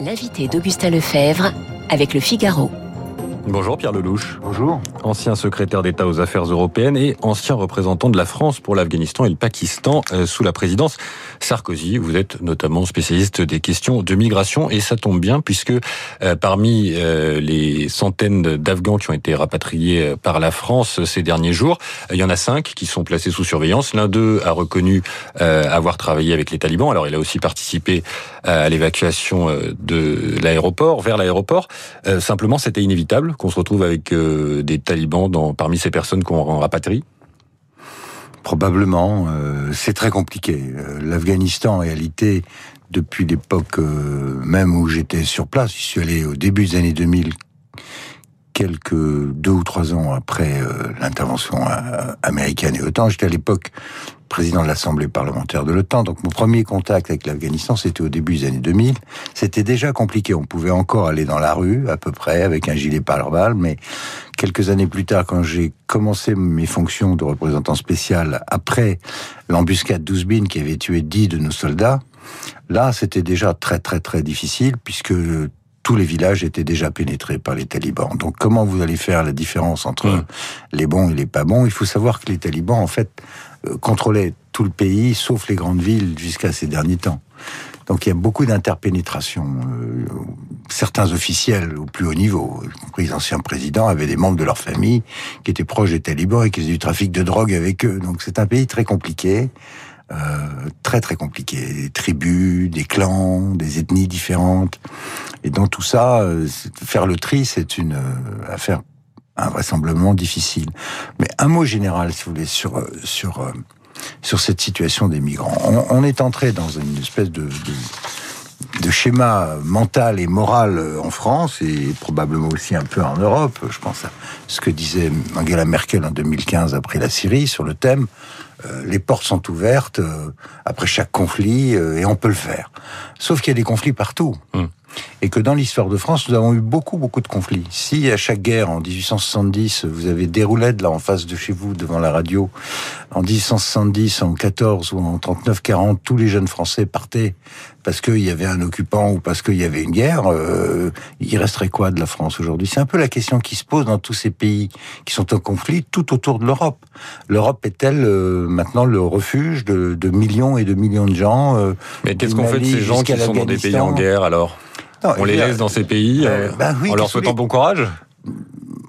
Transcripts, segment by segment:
L'invité d'Augustin Lefebvre avec le Figaro. Bonjour Pierre Lelouch. Bonjour. Ancien secrétaire d'État aux affaires européennes et ancien représentant de la France pour l'Afghanistan et le Pakistan euh, sous la présidence Sarkozy. Vous êtes notamment spécialiste des questions de migration et ça tombe bien puisque euh, parmi euh, les centaines d'Afghans qui ont été rapatriés par la France ces derniers jours, il y en a cinq qui sont placés sous surveillance. L'un d'eux a reconnu avoir travaillé avec les talibans. Alors il a aussi participé à l'évacuation de l'aéroport, vers l'aéroport. simplement, c'était inévitable qu'on se retrouve avec euh, des talibans dans, parmi ces personnes qu'on rapatrie? Probablement. Euh, c'est très compliqué. Euh, L'Afghanistan, en réalité, depuis l'époque même où j'étais sur place, je suis allé au début des années 2000, quelques deux ou trois ans après l'intervention américaine et OTAN. J'étais à l'époque président de l'Assemblée parlementaire de l'OTAN. Donc mon premier contact avec l'Afghanistan, c'était au début des années 2000. C'était déjà compliqué. On pouvait encore aller dans la rue, à peu près, avec un gilet pare-balles. Mais quelques années plus tard, quand j'ai commencé mes fonctions de représentant spécial, après l'embuscade d'Ouzbin qui avait tué dix de nos soldats, là, c'était déjà très, très, très difficile, puisque tous les villages étaient déjà pénétrés par les talibans. Donc comment vous allez faire la différence entre mmh. les bons et les pas bons? Il faut savoir que les talibans, en fait, euh, contrôlait tout le pays, sauf les grandes villes, jusqu'à ces derniers temps. Donc il y a beaucoup d'interpénétration. Euh, certains officiels au plus haut niveau, y compris les anciens présidents, avaient des membres de leur famille qui étaient proches des talibans et qui faisaient du trafic de drogue avec eux. Donc c'est un pays très compliqué. Euh, très très compliqué. Des tribus, des clans, des ethnies différentes. Et dans tout ça, faire le tri, c'est une affaire invraisemblablement difficile. Mais un mot général, si vous voulez, sur euh, sur euh, sur cette situation des migrants. On, est entré dans une espèce de, de, de, schéma mental et moral euh, en France et probablement aussi un peu en Europe. Je pense à ce que disait Angela Merkel en 2015 après la Syrie sur le thème. les portes sont ouvertes après chaque conflit et on peut le faire. Sauf qu'il y a des conflits partout. Hum et que dans l'histoire de France, nous avons eu beaucoup, beaucoup de conflits. Si à chaque guerre, en 1870, vous avez des roulettes là en face de chez vous, devant la radio, en 1870, en 14 ou en 39-40, tous les jeunes Français partaient parce qu'il y avait un occupant ou parce qu'il y avait une guerre, euh, il resterait quoi de la France aujourd'hui? C'est un peu la question qui se pose dans tous ces pays qui sont en conflit tout autour de l'Europe. L'Europe est-elle euh, maintenant le refuge de, de, millions et de millions de gens euh, Mais qu'est-ce qu'on fait de ces gens qui sont dans des pays en guerre alors? On les laisse dans ces pays bah en leur souhaitant bon courage?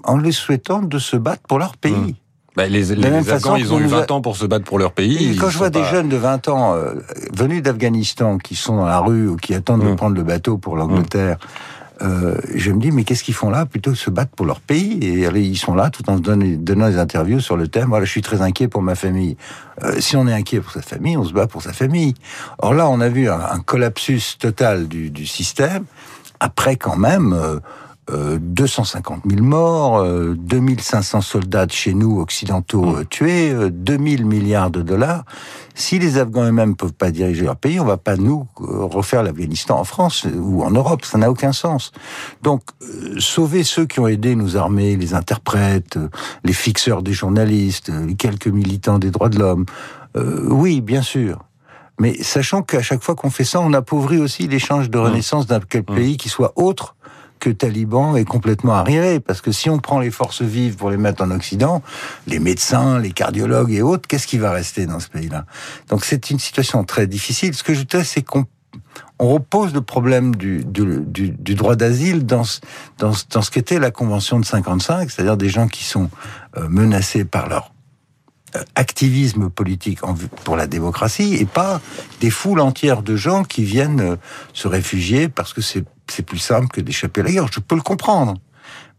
En les souhaitant de se battre pour leur pays. Hmm. Bah, les, les Afghans, ils ont eu 20 ans pour se battre pour leur pays. Et quand je vois des jeunes de 20 ans euh, venus d'Afghanistan qui sont dans la rue ou qui attendent de hmm. prendre le bateau pour l'Angleterre, euh, je me dis, mais qu'est-ce qu'ils font là? Plutôt que se battre pour leur pays? Et ils sont là tout en donnant, des interviews sur le thème. Voilà, je suis très inquiet pour ma famille. Euh, si on est inquiet pour sa famille, on se bat pour sa famille. Or là, on a vu un, collapsus total du, du, système. Après, quand même, euh, 250 euh, 000 morts, 2500 euh, soldats de chez nous occidentaux mmh. tués, 2000 milliards de dollars. Si les Afghans eux-mêmes peuvent pas diriger leur pays, on va pas nous refaire l'Afghanistan en France ou en Europe, ça n'a aucun sens. Donc sauver ceux qui ont aidé nos armées, les interprètes, les fixeurs des journalistes, les quelques militants des droits de l'homme, oui, bien sûr. Mais sachant qu'à chaque fois qu'on fait ça, on appauvrit aussi l'échange de mmh. renaissance d'un mmh. pays qui soit autre que Taliban est complètement arriéré. Parce que si on prend les forces vives pour les mettre en Occident, les médecins, les cardiologues et autres, qu'est-ce qui va rester dans ce pays-là? Donc c'est une situation très difficile. Ce que je dis, c'est qu'on on repose le problème du, droit d'asile dans, dans, dans ce qu'était la Convention de 55, c'est-à-dire des gens qui sont euh, menacés par leur euh, activisme politique pour la démocratie et pas des foules entières de gens qui viennent euh, se réfugier parce que c'est c'est plus simple que d'échapper à la guerre. Je peux le comprendre.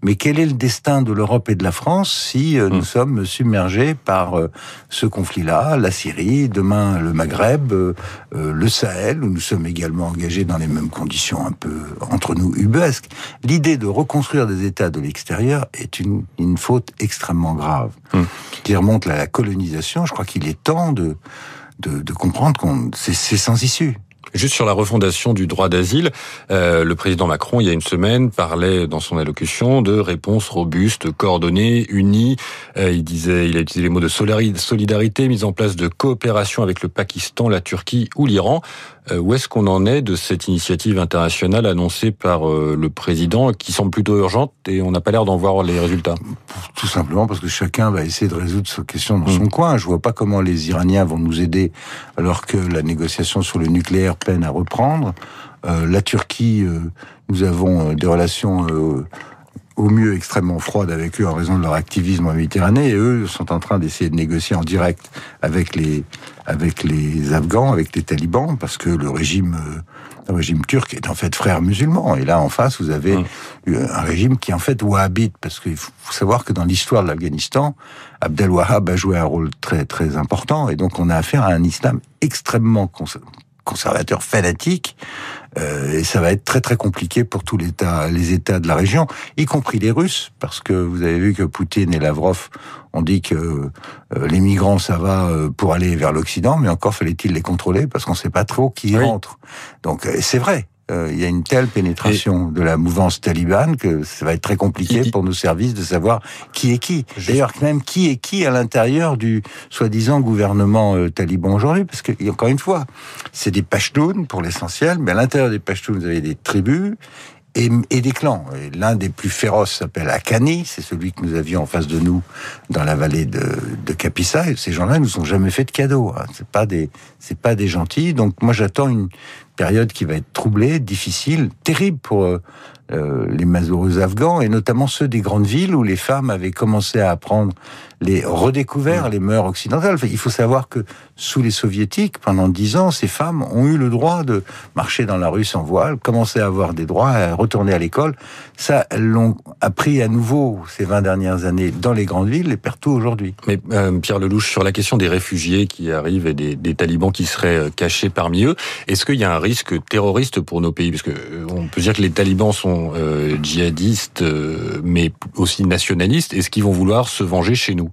Mais quel est le destin de l'Europe et de la France si euh, nous hmm. sommes submergés par euh, ce conflit-là, la Syrie, demain le Maghreb, euh, le Sahel, où nous sommes également engagés dans les mêmes conditions un peu entre nous ubuesques L'idée de reconstruire des États de l'extérieur est une, une, faute extrêmement grave, hmm. qui remonte à la colonisation. Je crois qu'il est temps de, de, de comprendre qu'on c'est sans issue. Juste sur la refondation du droit d'asile, euh, le président Macron, il y a une semaine, parlait dans son allocution de réponses robustes, coordonnées, unies. Euh, il disait, il a utilisé les mots de solidarité, mise en place de coopération avec le Pakistan, la Turquie ou l'Iran. Euh, où est-ce qu'on en est de cette initiative internationale annoncée par euh, le président, qui semble plutôt urgente et on n'a pas l'air d'en voir les résultats? Tout simplement parce que chacun va essayer de résoudre sa question dans son mm. coin. Je vois pas comment les Iraniens vont nous aider alors que la négociation sur le nucléaire peine à reprendre. Euh, la Turquie, nous avons des relations au mieux extrêmement froides avec eux en raison de leur activisme en Méditerranée, et eux sont en train d'essayer de négocier en direct avec les avec les Afghans, avec les talibans, parce que le régime euh, le régime turc est en fait frère musulman. Et là, en face, vous avez un régime qui est en fait wahhabite, parce qu'il faut savoir que dans l'histoire de l'Afghanistan, Abdel Wahhab a joué un rôle très très important, et donc on a affaire à un islam extrêmement conservateur fanatique, euh, et ça va être très très compliqué pour tous les États, les États de la région, y compris les Russes, parce que vous avez vu que Poutine et Lavrov ont dit que euh, les migrants ça va euh, pour aller vers l'Occident, mais encore fallait-il les contrôler parce qu'on ne sait pas trop qui y rentre. Donc c'est vrai, euh, il y a une telle pénétration de la mouvance talibane que ça va être très compliqué pour nos services de savoir qui est qui. D'ailleurs, même qui est qui à l'intérieur du soi-disant gouvernement euh, taliban aujourd'hui, parce que encore une fois, c'est des Pashtuns pour l'essentiel, mais à l'intérieur des Pashtuns, vous avez des tribus et, des clans. L'un des plus féroces s'appelle Akani, c'est celui que nous avions en face de nous dans la vallée de, de Capissa. Et ces gens-là nous ont jamais fait de cadeaux. Hein. C'est pas des, c'est pas des gentils. Donc moi j'attends une période qui va être troublée, difficile, terrible pour euh, les malheureux afghans et notamment ceux des grandes villes où les femmes avaient commencé à apprendre les redécouvert les mœurs occidentales. il faut savoir que sous les soviétiques, pendant dix ans, ces femmes ont eu le droit de marcher dans la rue sans voile, commencer à avoir des droits, à retourner à l'école. Ça, elles l'ont appris à nouveau ces 20 dernières années dans les grandes villes et partout aujourd'hui. Mais euh, Pierre Lelouch, sur la question des réfugiés qui arrivent et des, des talibans qui seraient euh, cachés parmi eux, est-ce qu'il y a un risque terroriste pour nos pays? Parce que euh, on peut dire que les talibans sont djihadistes, mais aussi nationalistes. Est-ce qu'ils vont vouloir se venger chez nous?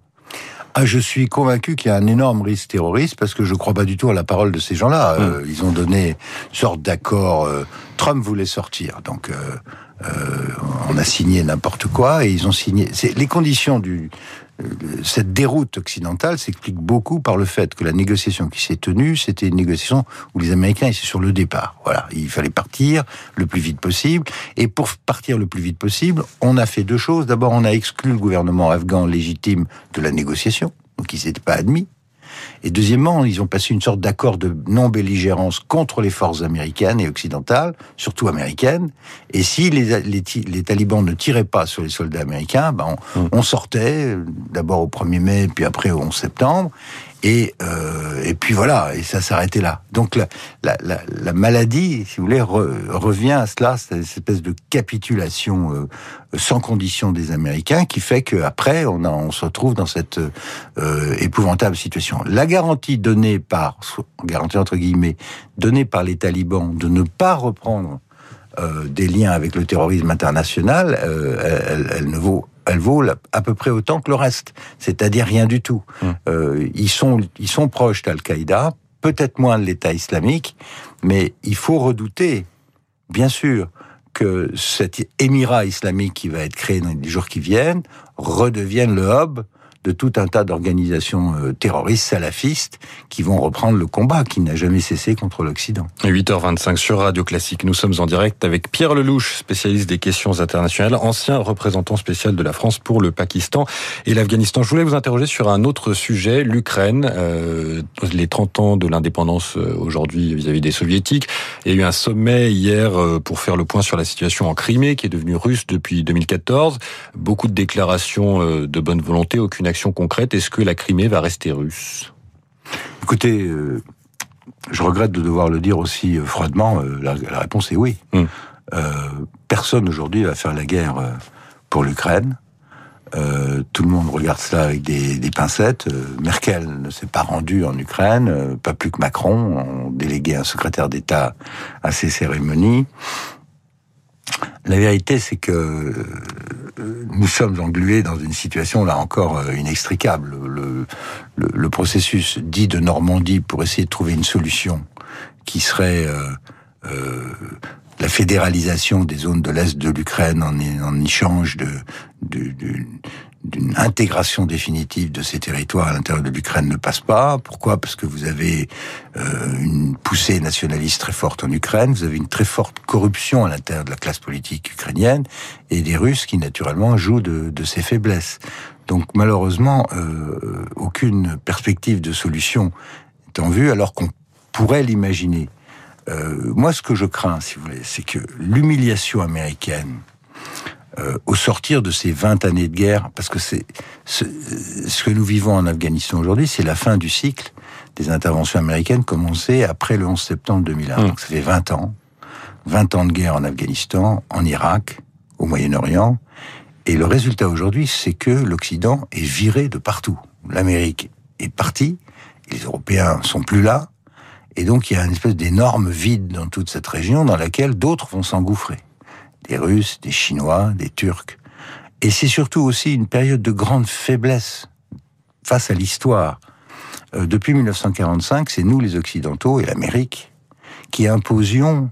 Ah, je suis convaincu qu'il y a un énorme risque terroriste parce que je ne crois pas du tout à la parole de ces gens-là. Euh, ils ont donné une sorte d'accord. Euh, Trump voulait sortir, donc euh, on a signé n'importe quoi et ils ont signé. les conditions du cette déroute occidentale s'explique beaucoup par le fait que la négociation qui s'est tenue, c'était une négociation où les Américains étaient sur le départ. Voilà, il fallait partir le plus vite possible. Et pour partir le plus vite possible, on a fait deux choses. D'abord, on a exclu le gouvernement afghan légitime de la négociation, donc ils n'étaient pas admis. Et deuxièmement, ils ont passé une sorte d'accord de non-belligérance contre les forces américaines et occidentales, surtout américaines. Et si les, les, talibans ne tiraient pas sur les soldats américains, ben on, on sortait, d'abord au 1er mai, puis après au 11 septembre. Et, euh, et puis voilà, et ça s'arrêtait là. Donc la, la, la, la, maladie, si vous voulez, revient à cela, cette espèce de capitulation euh, sans condition des Américains, qui fait qu'après, on, on se retrouve dans cette euh, épouvantable situation. La garantie donnée par, garantie entre guillemets, donnée par les talibans de ne pas reprendre euh, des liens avec le terrorisme international, euh, elle, elle ne vaut elle vaut à peu près autant que le reste, c'est-à-dire rien du tout. Hum. Euh, ils sont ils sont proches d'Al-Qaïda, peut-être moins de l'État islamique, mais il faut redouter, bien sûr, que cet émirat islamique qui va être créé dans les jours qui viennent redevienne le hub de tout un tas d'organisations euh, terroristes salafistes qui vont reprendre le combat qui n'a jamais cessé contre l'Occident. 8h25 sur Radio Classique. Nous sommes en direct avec Pierre Lelouch, spécialiste des questions internationales, ancien représentant spécial de la France pour le Pakistan et l'Afghanistan. Je voulais vous interroger sur un autre sujet, l'Ukraine, euh, les 30 ans de l'indépendance euh, aujourd'hui vis-à-vis des soviétiques. Il y a eu un sommet hier pour faire le point sur la situation en Crimée qui est devenue russe depuis 2014. Beaucoup de déclarations de bonne volonté, aucune action concrète Est-ce que la Crimée va rester russe? Écoutez, euh, je regrette de devoir le dire aussi euh, froidement. Euh, la, réponse est oui. Hmm. personne aujourd'hui va faire la guerre pour l'Ukraine. tout le monde regarde cela avec des, des pincettes. Merkel ne s'est pas rendue en Ukraine, pas plus que Macron. On délégué un secrétaire d'État à ces cérémonies. La vérité, c'est que nous sommes englués dans une situation là encore euh, inextricable. Le, processus dit de Normandie pour essayer de trouver une solution qui serait euh, euh, la fédéralisation des zones de l'Est de l'Ukraine en, échange de d'une intégration définitive de ces territoires à l'intérieur de l'Ukraine ne passe pas. Pourquoi? Parce que vous avez euh, une poussée nationaliste très forte en Ukraine, vous avez une très forte corruption à l'intérieur de la classe politique ukrainienne, et des Russes qui naturellement jouent de, de ces faiblesses. Donc malheureusement, euh, aucune perspective de solution est en vue, alors qu'on pourrait l'imaginer. Euh, moi, ce que je crains, si vous voulez, c'est que l'humiliation américaine euh, au sortir de ces 20 années de guerre, parce que c'est ce, ce, que nous vivons en Afghanistan aujourd'hui, c'est la fin du cycle des interventions américaines commencées après le 11 septembre 2001. Mmh. Donc ça fait 20 ans, 20 ans de guerre en Afghanistan, en Irak, au Moyen-Orient, et le résultat aujourd'hui, c'est que l'Occident est viré de partout. L'Amérique est partie, les Européens sont plus là, et donc il y a une espèce d'énorme vide dans toute cette région dans laquelle d'autres vont s'engouffrer des Russes, des Chinois, des Turcs. Et c'est surtout aussi une période de grande faiblesse face à l'histoire. Euh, depuis 1945, c'est nous les Occidentaux et l'Amérique qui imposions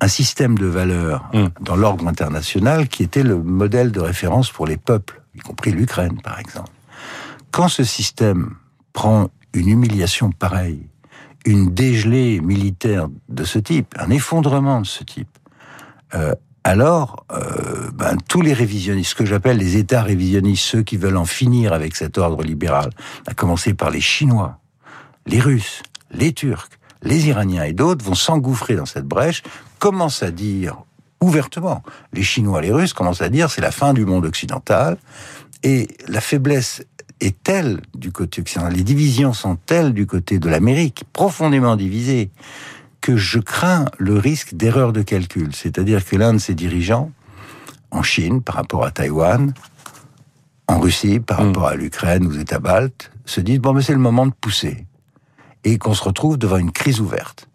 un système de valeurs mmh. dans l'ordre international qui était le modèle de référence pour les peuples, y compris l'Ukraine par exemple. Quand ce système prend une humiliation pareille, une dégelée militaire de ce type, un effondrement de ce type, euh, alors euh, ben, tous les révisionnistes, ce que j'appelle les États révisionnistes, ceux qui veulent en finir avec cet ordre libéral, à commencer par les Chinois, les Russes, les Turcs, les Iraniens et d'autres, vont s'engouffrer dans cette brèche, commencent à dire ouvertement, les Chinois, les Russes commencent à dire c'est la fin du monde occidental, et la faiblesse est telle du côté occidental, les divisions sont telles du côté de l'Amérique, profondément divisées, que je crains le risque d'erreur de calcul. C'est-à-dire que l'un de ses dirigeants, en Chine par rapport à Taïwan, en Russie par mm. rapport à l'Ukraine, aux États baltes, se disent bon mais c'est le moment de pousser et qu'on se retrouve devant une crise ouverte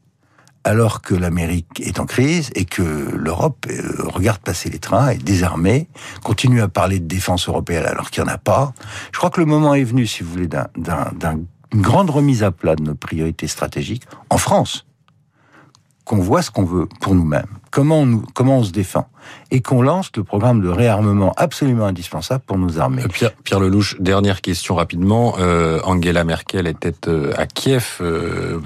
alors que l'Amérique est en crise et que l'Europe euh, regarde passer les trains, est désarmée, continue à parler de défense européenne alors qu'il n'y en a pas. Je crois que le moment est venu, si vous voulez, d'une grande remise à plat de nos priorités stratégiques en France qu'on voit ce qu'on veut pour nous-mêmes, comment on, nous, comment on se défend, et qu'on lance le programme de réarmement absolument indispensable pour nos armées. Euh, Pierre, Lelouch, dernière question rapidement. Euh, Angela Merkel était euh, à Kiev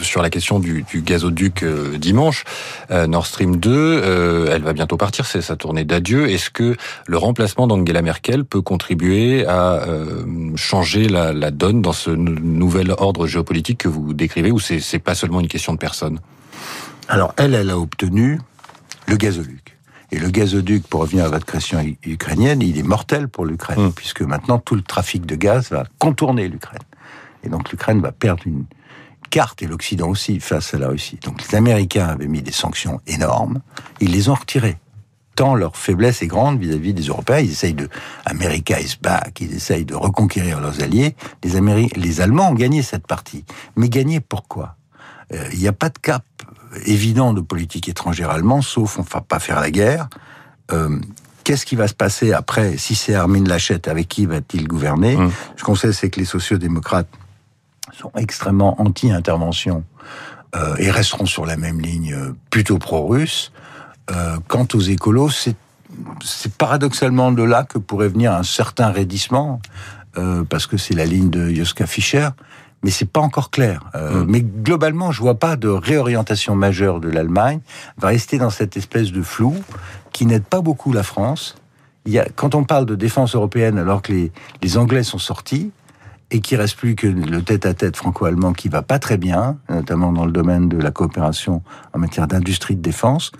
sur la question du, du gazoduc dimanche, Nord Stream 2. elle va bientôt partir, c'est sa tournée d'adieu. Est-ce que le remplacement d'Angela Merkel peut contribuer à changer la, la donne dans ce nouvel ordre géopolitique que vous décrivez, ou c'est pas seulement une question de personne? Alors elle, elle a obtenu le gazoduc. Et le gazoduc, pour revenir à votre question ukrainienne, il est mortel pour l'Ukraine, mmh. puisque maintenant tout le trafic de gaz va contourner l'Ukraine. Et donc l'Ukraine va perdre une carte, et l'Occident aussi, face à la Russie. Donc les Américains avaient mis des sanctions énormes, ils les ont retirées. Tant leur faiblesse est grande vis-à-vis des Européens, ils essayent de... America is back, ils essayent de reconquérir leurs alliés. Les, Améri... les Allemands ont gagné cette partie. Mais gagné pourquoi? Il n'y a pas de cap évident de politique étrangère allemande, sauf on ne va pas faire la guerre. Euh, Qu'est-ce qui va se passer après Si c'est Armin Laschet, avec qui va-t-il gouverner mmh. Ce qu'on sait, c'est que les sociodémocrates sont extrêmement anti-intervention euh, et resteront sur la même ligne euh, plutôt pro-russe. Euh, quant aux écolos, c'est paradoxalement de là que pourrait venir un certain raidissement, euh, parce que c'est la ligne de Joska Fischer mais c'est pas encore clair. Euh, mm. Mais globalement, je vois pas de réorientation majeure de l'Allemagne. Va rester dans cette espèce de flou qui n'aide pas beaucoup la France. Il y a, quand on parle de défense européenne, alors que les, les Anglais sont sortis et qu'il reste plus que le tête-à-tête franco-allemand qui va pas très bien, notamment dans le domaine de la coopération en matière d'industrie de défense,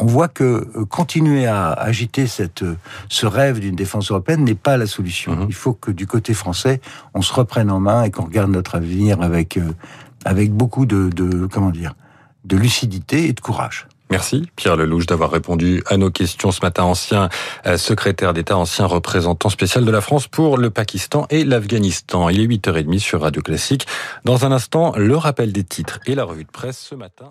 on voit que euh, continuer à agiter cette, euh, ce rêve d'une défense européenne n'est pas la solution. Mhm. Il faut que du côté français, on se reprenne en main et qu'on regarde notre avenir avec, euh, avec beaucoup de, de, comment dire, de lucidité et de courage. Merci Pierre Lelouch d'avoir répondu à nos questions ce matin, ancien secrétaire d'État, ancien représentant spécial de la France pour le Pakistan et l'Afghanistan. Il est 8h30 sur Radio Classique. Dans un instant, le rappel des titres et la revue de presse ce matin.